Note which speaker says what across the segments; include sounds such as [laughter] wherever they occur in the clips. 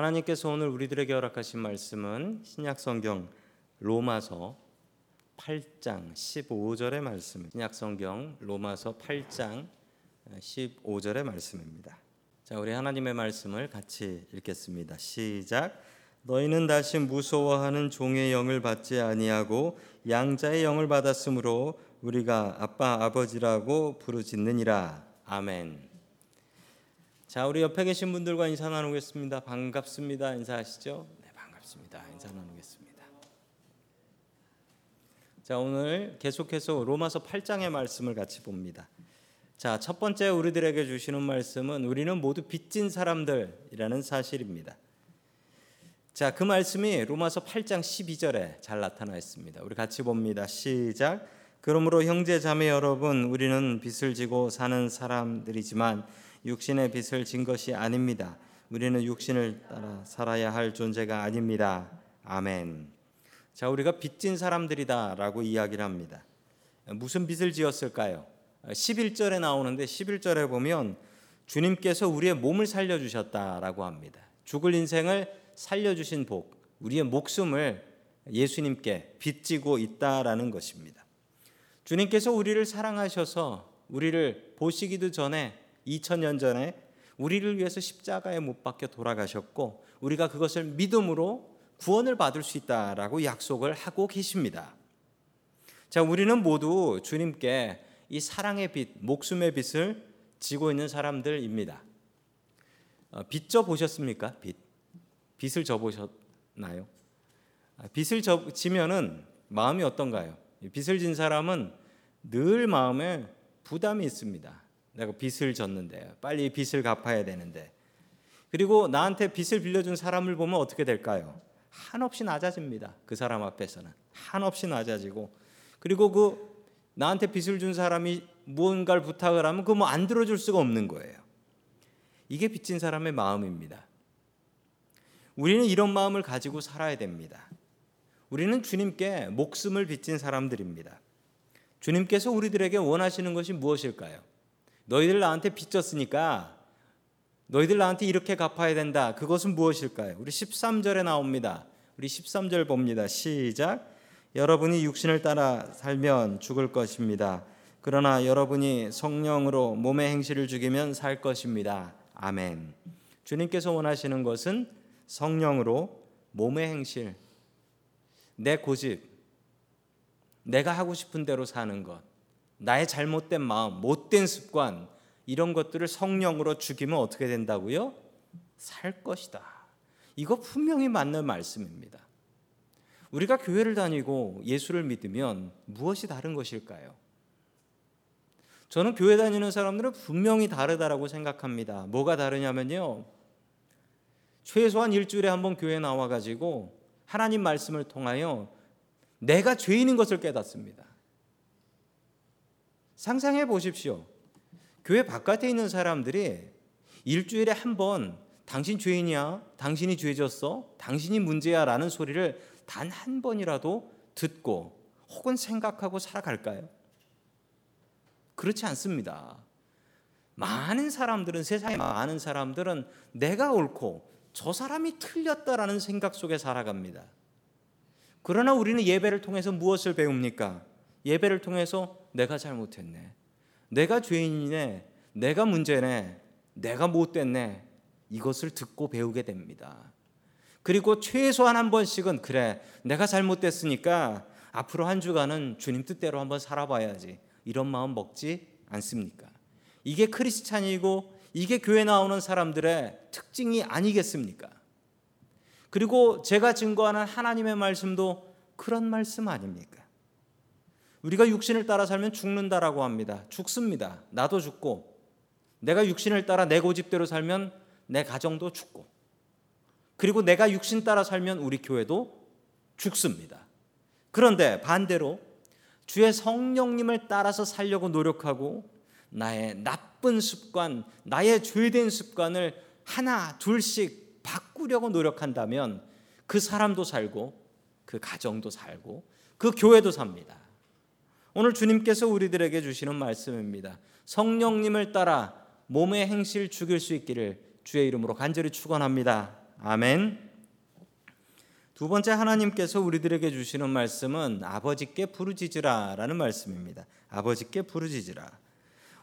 Speaker 1: 하나님께서 오늘 우리들에게 허락하신 말씀은 신약 성경 로마서 8장 15절의 말씀. 신약 성경 로마서 8장 15절의 말씀입니다. 자, 우리 하나님의 말씀을 같이 읽겠습니다. 시작. 너희는 다시 무서워하는 종의 영을 받지 아니하고 양자의 영을 받았으므로 우리가 아빠 아버지라고 부르짖느니라. 아멘. 자, 우리 옆에 계신 분들과 인사 나누겠습니다. 반갑습니다. 인사하시죠? 네, 반갑습니다. 인사 나누겠습니다. 자, 오늘 계속해서 로마서 8장의 말씀을 같이 봅니다. 자, 첫 번째 우리들에게 주시는 말씀은 우리는 모두 빚진 사람들이라는 사실입니다. 자, 그 말씀이 로마서 8장 12절에 잘 나타나 있습니다. 우리 같이 봅니다. 시작. 그러므로 형제 자매 여러분, 우리는 빚을 지고 사는 사람들이지만 육신의 빚을 진 것이 아닙니다. 우리는 육신을 따라 살아야 할 존재가 아닙니다. 아멘. 자, 우리가 빚진 사람들이다라고 이야기를 합니다. 무슨 빚을 지었을까요? 11절에 나오는데 11절에 보면 주님께서 우리의 몸을 살려 주셨다라고 합니다. 죽을 인생을 살려 주신 복, 우리의 목숨을 예수님께 빚지고 있다라는 것입니다. 주님께서 우리를 사랑하셔서 우리를 보시기도 전에 2000년 전에 우리를 위해서 십자가에 못 박혀 돌아가셨고 우리가 그것을 믿음으로 구원을 받을 수 있다라고 약속을 하고 계십니다. 자, 우리는 모두 주님께 이 사랑의 빛, 목숨의 빛을 지고 있는 사람들입니다. 어, 빚져 보셨습니까? 빚. 빚을 져 보셨나요? 아, 빚을 져 지면은 마음이 어떤가요? 빚을 진 사람은 늘 마음에 부담이 있습니다. 내가 빚을 졌는데 빨리 빚을 갚아야 되는데 그리고 나한테 빚을 빌려준 사람을 보면 어떻게 될까요? 한없이 낮아집니다. 그 사람 앞에서는 한없이 낮아지고 그리고 그 나한테 빚을 준 사람이 무언가를 부탁을 하면 그거 뭐안 들어줄 수가 없는 거예요. 이게 빚진 사람의 마음입니다. 우리는 이런 마음을 가지고 살아야 됩니다. 우리는 주님께 목숨을 빚진 사람들입니다. 주님께서 우리들에게 원하시는 것이 무엇일까요? 너희들 나한테 빚졌으니까 너희들 나한테 이렇게 갚아야 된다. 그것은 무엇일까요? 우리 13절에 나옵니다. 우리 13절 봅니다. 시작. 여러분이 육신을 따라 살면 죽을 것입니다. 그러나 여러분이 성령으로 몸의 행실을 죽이면 살 것입니다. 아멘. 주님께서 원하시는 것은 성령으로 몸의 행실, 내 고집, 내가 하고 싶은 대로 사는 것, 나의 잘못된 마음, 못된 습관 이런 것들을 성령으로 죽이면 어떻게 된다고요? 살 것이다. 이거 분명히 맞는 말씀입니다. 우리가 교회를 다니고 예수를 믿으면 무엇이 다른 것일까요? 저는 교회 다니는 사람들은 분명히 다르다라고 생각합니다. 뭐가 다르냐면요. 최소한 일주일에 한 번 교회 나와 가지고 하나님 말씀을 통하여 내가 죄인인 것을 깨닫습니다. 상상해 보십시오. 교회 바깥에 있는 사람들이 일주일에 한 번 당신 죄인이야, 당신이 죄졌어, 당신이 문제야 라는 소리를 단 한 번이라도 듣고 혹은 생각하고 살아갈까요? 그렇지 않습니다. 많은 사람들은 세상에 많은 사람들은 내가 옳고 저 사람이 틀렸다라는 생각 속에 살아갑니다. 그러나 우리는 예배를 통해서 무엇을 배웁니까? 예배를 통해서 내가 잘못했네. 내가 죄인이네. 내가 문제네. 내가 못됐네. 이것을 듣고 배우게 됩니다. 그리고 최소한 한 번씩은 그래. 내가 잘못됐으니까 앞으로 한 주간은 주님 뜻대로 한번 살아봐야지. 이런 마음 먹지 않습니까? 이게 크리스찬이고 이게 교회 나오는 사람들의 특징이 아니겠습니까? 그리고 제가 증거하는 하나님의 말씀도 그런 말씀 아닙니까? 우리가 육신을 따라 살면 죽는다라고 합니다. 죽습니다. 나도 죽고 내가 육신을 따라 내 고집대로 살면 내 가정도 죽고 그리고 내가 육신 따라 살면 우리 교회도 죽습니다. 그런데 반대로 주의 성령님을 따라서 살려고 노력하고 나의 나쁜 습관, 나의 죄된 습관을 하나, 둘씩 바꾸려고 노력한다면 그 사람도 살고 그 가정도 살고 그 교회도 삽니다. 오늘 주님께서 우리들에게 주시는 말씀입니다. 성령님을 따라 몸의 행실 죽일 수 있기를 주의 이름으로 간절히 축원합니다. 아멘. 두 번째 하나님께서 우리들에게 주시는 말씀은 아버지께 부르짖으라라는 말씀입니다. 아버지께 부르짖으라.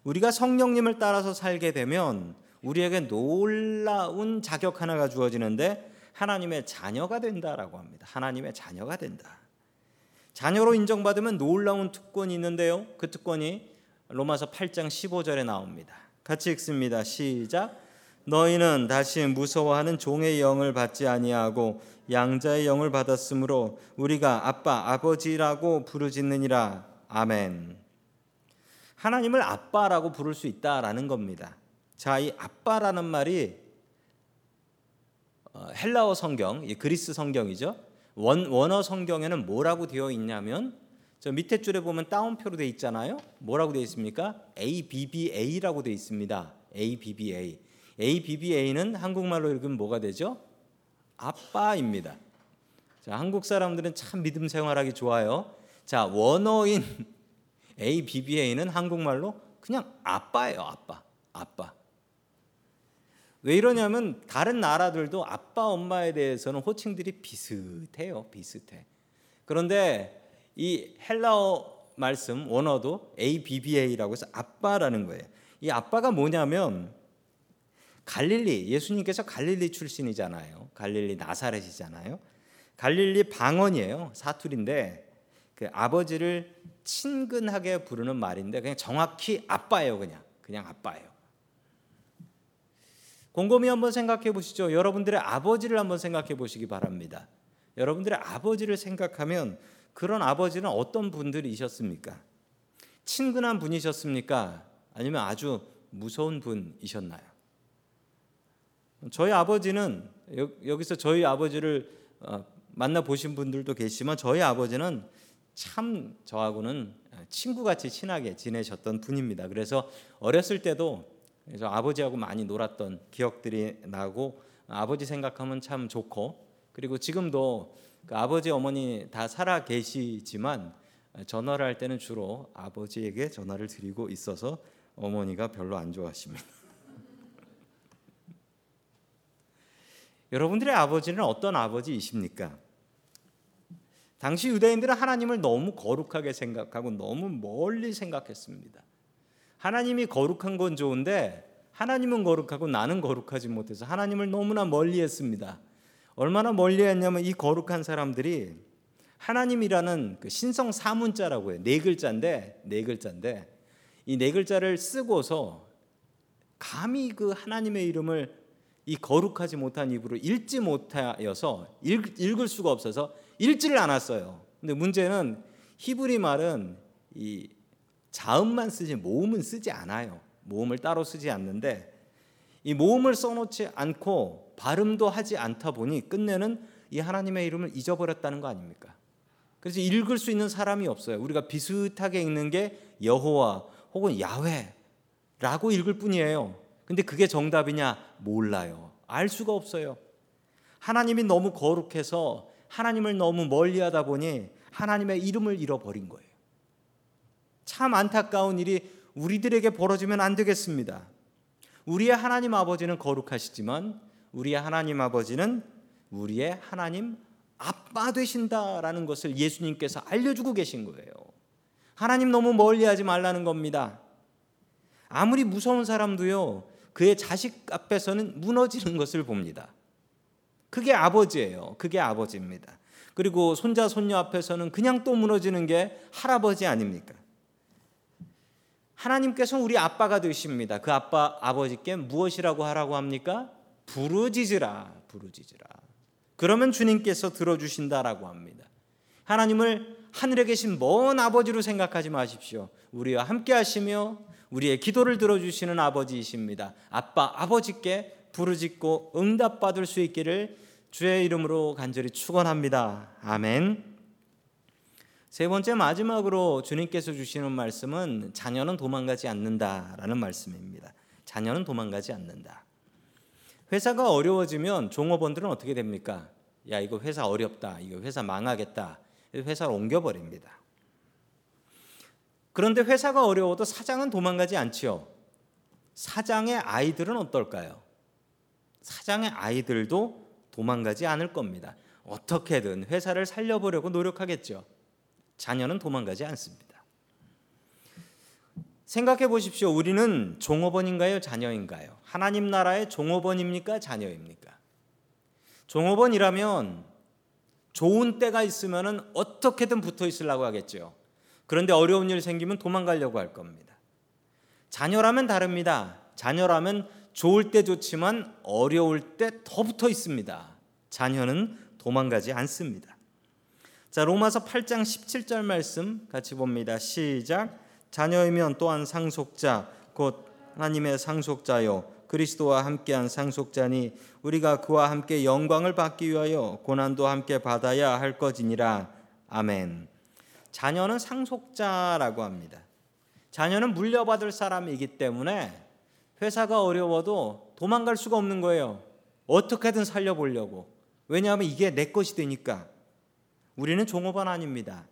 Speaker 1: 우리가 성령님을 따라서 살게 되면 우리에게 놀라운 자격 하나가 주어지는데 하나님의 자녀가 된다라고 합니다. 하나님의 자녀가 된다. 자녀로 인정받으면 놀라운 특권이 있는데요. 그 특권이 로마서 8장 15절에 나옵니다. 같이 읽습니다. 시작. 너희는 다시 무서워하는 종의 영을 받지 아니하고 양자의 영을 받았으므로 우리가 아빠 아버지라고 부르짖느니라. 아멘. 하나님을 아빠라고 부를 수 있다라는 겁니다. 자, 이 아빠라는 말이 어, 헬라어 성경, 그리스 성경이죠. 원, 원어 성경에는 뭐라고 되어 있냐면 저 밑에 줄에 보면 따옴표로 되어 있잖아요. 뭐라고 되어 있습니까? ABBA라고 되어 있습니다. ABBA. ABBA는 한국말로 읽으면 뭐가 되죠? 아빠입니다. 자, 한국 사람들은 참 믿음 생활하기 좋아요. 자, 원어인 ABBA는 한국말로 그냥 아빠예요, 아빠. 아빠. 왜 이러냐면 다른 나라들도 아빠 엄마에 대해서는 호칭들이 비슷해요. 비슷해. 그런데 이 헬라어 말씀 원어도 ABBA라고 해서 아빠라는 거예요. 이 아빠가 뭐냐면 갈릴리 예수님께서 갈릴리 출신이잖아요. 갈릴리 나사렛이잖아요. 갈릴리 방언이에요. 사투리인데 그 아버지를 친근하게 부르는 말인데 그냥 정확히 아빠예요. 그냥 그냥 아빠예요. 곰곰이 한번 생각해 보시죠. 여러분들의 아버지를 한번 생각해 보시기 바랍니다. 여러분들의 아버지를 생각하면 그런 아버지는 어떤 분들이셨습니까? 친근한 분이셨습니까? 아니면 아주 무서운 분이셨나요? 저희 아버지는 여기서 저희 아버지를 어, 만나 보신 분들도 계시지만 저희 아버지는 참 저하고는 친구같이 친하게 지내셨던 분입니다. 그래서 어렸을 때도 그래서 아버지하고 많이 놀았던 기억들이 나고 아버지 생각하면 참 좋고 그리고 지금도 그 아버지 어머니 다 살아 계시지만 전화를 할 때는 주로 아버지에게 전화를 드리고 있어서 어머니가 별로 안 좋아하십니다. [laughs] 여러분들의 아버지는 어떤 아버지이십니까? 당시 유대인들은 하나님을 너무 거룩하게 생각하고 너무 멀리 생각했습니다. 하나님이 거룩한 건 좋은데 하나님은 거룩하고 나는 거룩하지 못해서 하나님을 너무나 멀리 했습니다. 얼마나 멀리 했냐면 이 거룩한 사람들이 하나님이라는 그 신성 사문자라고 해요. 네 글자인데 네 글자인데 이 네 글자를 쓰고서 감히 그 하나님의 이름을 이 거룩하지 못한 입으로 읽지 못하여서 읽, 읽을 수가 없어서 읽지를 않았어요. 근데 문제는 히브리 말은 이 자음만 쓰지 모음은 쓰지 않아요. 모음을 따로 쓰지 않는데 이 모음을 써놓지 않고 발음도 하지 않다 보니 끝내는 이 하나님의 이름을 잊어버렸다는 거 아닙니까? 그래서 읽을 수 있는 사람이 없어요. 우리가 비슷하게 읽는 게 여호와 혹은 야훼라고 읽을 뿐이에요. 근데 그게 정답이냐? 몰라요. 알 수가 없어요. 하나님이 너무 거룩해서 하나님을 너무 멀리 하다 보니 하나님의 이름을 잃어버린 거예요. 참 안타까운 일이 우리들에게 벌어지면 안 되겠습니다. 우리의 하나님 아버지는 거룩하시지만 우리의 하나님 아버지는 우리의 하나님 아빠 되신다라는 것을 예수님께서 알려주고 계신 거예요. 하나님 너무 멀리 하지 말라는 겁니다. 아무리 무서운 사람도요, 그의 자식 앞에서는 무너지는 것을 봅니다. 그게 아버지예요. 그게 아버지입니다. 그리고 손자 손녀 앞에서는 그냥 또 무너지는 게 할아버지 아닙니까? 하나님께서 우리 아빠가 되십니다. 그 아빠 아버지께 무엇이라고 하라고 합니까? 부르짖으라, 부르짖으라. 그러면 주님께서 들어주신다라고 합니다. 하나님을 하늘에 계신 먼 아버지로 생각하지 마십시오. 우리와 함께 하시며 우리의 기도를 들어주시는 아버지이십니다. 아빠, 아버지께 부르짖고 응답받을 수 있기를 주의 이름으로 간절히 축원합니다. 아멘. 세 번째 마지막으로 주님께서 주시는 말씀은 자녀는 도망가지 않는다라는 말씀입니다. 자녀는 도망가지 않는다. 회사가 어려워지면 종업원들은 어떻게 됩니까? 야 이거 회사 어렵다. 이거 회사 망하겠다. 회사를 옮겨버립니다. 그런데 회사가 어려워도 사장은 도망가지 않지요. 사장의 아이들은 어떨까요? 사장의 아이들도 도망가지 않을 겁니다. 어떻게든 회사를 살려보려고 노력하겠죠. 자녀는 도망가지 않습니다. 생각해 보십시오. 우리는 종업원인가요? 자녀인가요? 하나님 나라의 종업원입니까? 자녀입니까? 종업원이라면 좋은 때가 있으면 어떻게든 붙어 있으려고 하겠죠. 그런데 어려운 일 생기면 도망가려고 할 겁니다. 자녀라면 다릅니다. 자녀라면 좋을 때 좋지만 어려울 때 더 붙어 있습니다. 자녀는 도망가지 않습니다. 자, 로마서 8장 17절 말씀 같이 봅니다. 시작. 자녀이면 또한 상속자 곧 하나님의 상속자요 그리스도와 함께한 상속자니 우리가 그와 함께 영광을 받기 위하여 고난도 함께 받아야 할 것이니라 아멘. 자녀는 상속자라고 합니다. 자녀는 물려받을 사람이기 때문에 회사가 어려워도 도망갈 수가 없는 거예요. 어떻게든 살려보려고. 왜냐하면 이게 내 것이 되니까. 우리는 종업원 아닙니다.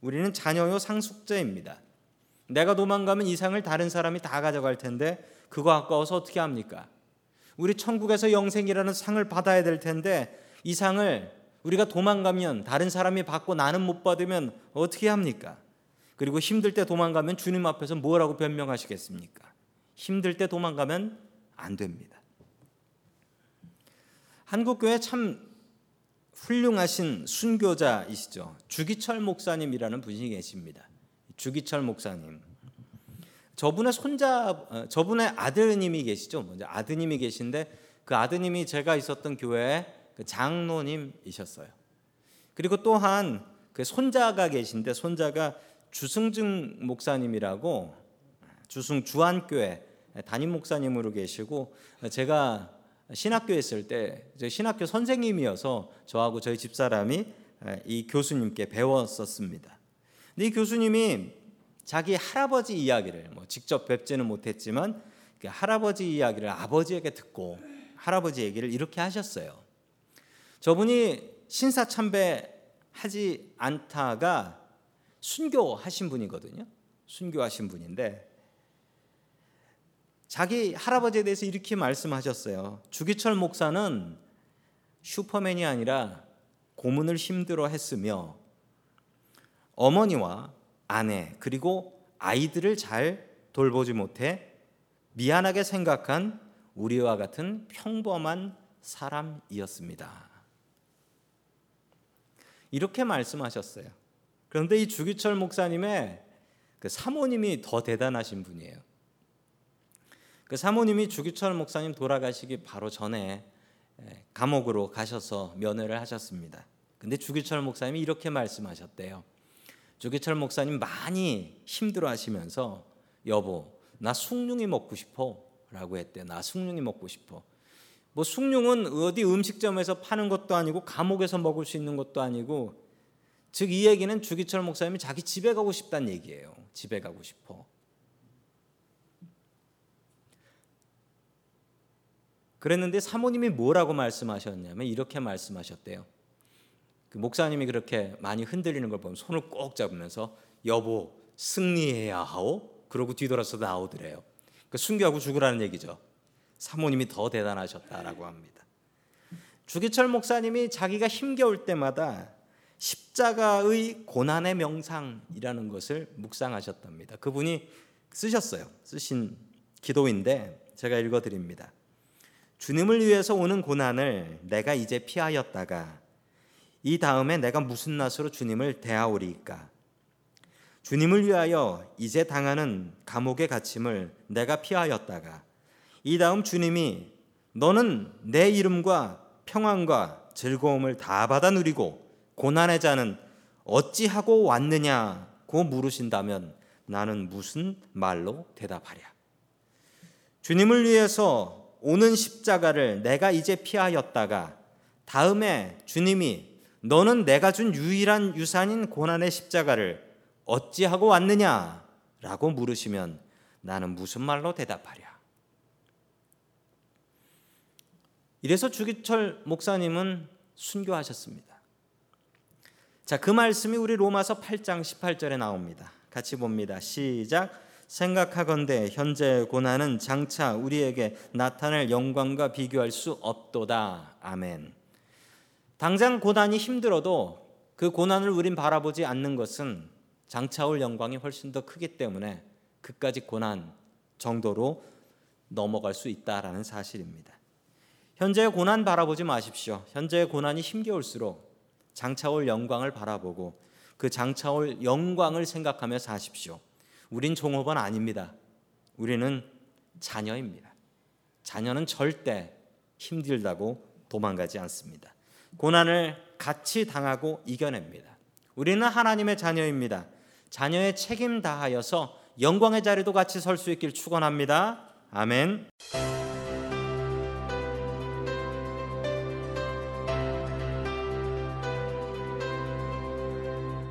Speaker 1: 우리는 자녀요 상속자입니다. 내가 도망가면 이 상을 다른 사람이 다 가져갈 텐데 그거 아까워서 어떻게 합니까? 우리 천국에서 영생이라는 상을 받아야 될 텐데 이 상을 우리가 도망가면 다른 사람이 받고 나는 못 받으면 어떻게 합니까? 그리고 힘들 때 도망가면 주님 앞에서 뭐라고 변명하시겠습니까? 힘들 때 도망가면 안 됩니다. 한국 교회 참 훌륭하신 순교자이시죠. 주기철 목사님이라는 분이 계십니다. 주기철 목사님. 저분의 손자, 어, 저분의 아드님이 계시죠. 먼저 아드님이 계신데 그 아드님이 제가 있었던 교회의 그 장로님이셨어요. 그리고 또한 그 손자가 계신데 손자가 주승증 목사님이라고 주승 주안교회 담임 목사님으로 계시고 제가 신학교에 있을 때 신학교 선생님이어서 저하고 저희 집사람이 이 교수님께 배웠었습니다. 근데 이 교수님이 자기 할아버지 이야기를 뭐 직접 뵙지는 못했지만 그 할아버지 이야기를 아버지에게 듣고 할아버지 얘기를 이렇게 하셨어요. 저분이 신사참배하지 않다가 순교하신 분이거든요. 순교하신 분인데 자기 할아버지에 대해서 이렇게 말씀하셨어요. 주기철 목사는 슈퍼맨이 아니라 고문을 힘들어 했으며 어머니와 아내 그리고 아이들을 잘 돌보지 못해 미안하게 생각한 우리와 같은 평범한 사람이었습니다. 이렇게 말씀하셨어요. 그런데 이 주기철 목사님의 그 사모님이 더 대단하신 분이에요. 그 사모님이 주기철 목사님 돌아가시기 바로 전에 감옥으로 가셔서 면회를 하셨습니다. 근데 주기철 목사님이 이렇게 말씀하셨대요. 조계철 목사님 많이 힘들어 하시면서 여보 나 숭늉이 먹고 싶어 라고 했대. 나 숭늉이 먹고 싶어. 뭐 숭늉은 어디 음식점에서 파는 것도 아니고 감옥에서 먹을 수 있는 것도 아니고 즉 이 얘기는 주기철 목사님이 자기 집에 가고 싶다는 얘기예요. 집에 가고 싶어. 그랬는데 사모님이 뭐라고 말씀하셨냐면 이렇게 말씀하셨대요. 그 목사님이 그렇게 많이 흔들리는 걸 보면 손을 꼭 잡으면서 여보 승리해야 하오. 그러고 뒤돌아서 나오더래요. 그 순교하고 죽으라는 얘기죠. 사모님이 더 대단하셨다라고 합니다. 주기철 목사님이 자기가 힘겨울 때마다 십자가의 고난의 명상이라는 것을 묵상하셨답니다. 그분이 쓰셨어요. 쓰신 기도인데 제가 읽어 드립니다. 주님을 위해서 오는 고난을 내가 이제 피하였다가 이 다음에 내가 무슨 낯으로 주님을 대하오리까? 주님을 위하여 이제 당하는 감옥의 갇힘을 내가 피하였다가 이 다음 주님이 너는 내 이름과 평안과 즐거움을 다 받아 누리고 고난의 자는 어찌하고 왔느냐고 물으신다면 나는 무슨 말로 대답하랴? 주님을 위해서 오는 십자가를 내가 이제 피하였다가 다음에 주님이 너는 내가 준 유일한 유산인 고난의 십자가를 어찌하고 왔느냐? 라고 물으시면 나는 무슨 말로 대답하랴? 이래서 주기철 목사님은 순교하셨습니다. 자, 그 말씀이 우리 로마서 8장 18절에 나옵니다. 같이 봅니다. 시작. 생각하건대 현재 고난은 장차 우리에게 나타날 영광과 비교할 수 없도다. 아멘. 당장 고난이 힘들어도 그 고난을 우린 바라보지 않는 것은 장차 올 영광이 훨씬 더 크기 때문에 그까지 고난 정도로 넘어갈 수 있다라는 사실입니다. 현재의 고난 바라보지 마십시오. 현재의 고난이 힘겨울수록 장차 올 영광을 바라보고 그 장차 올 영광을 생각하며 사십시오. 우린 종업원 아닙니다. 우리는 자녀입니다. 자녀는 절대 힘들다고 도망가지 않습니다. 고난을 같이 당하고 이겨냅니다. 우리는 하나님의 자녀입니다. 자녀의 책임 다하여서 영광의 자리도 같이 설 수 있길 축원합니다. 아멘.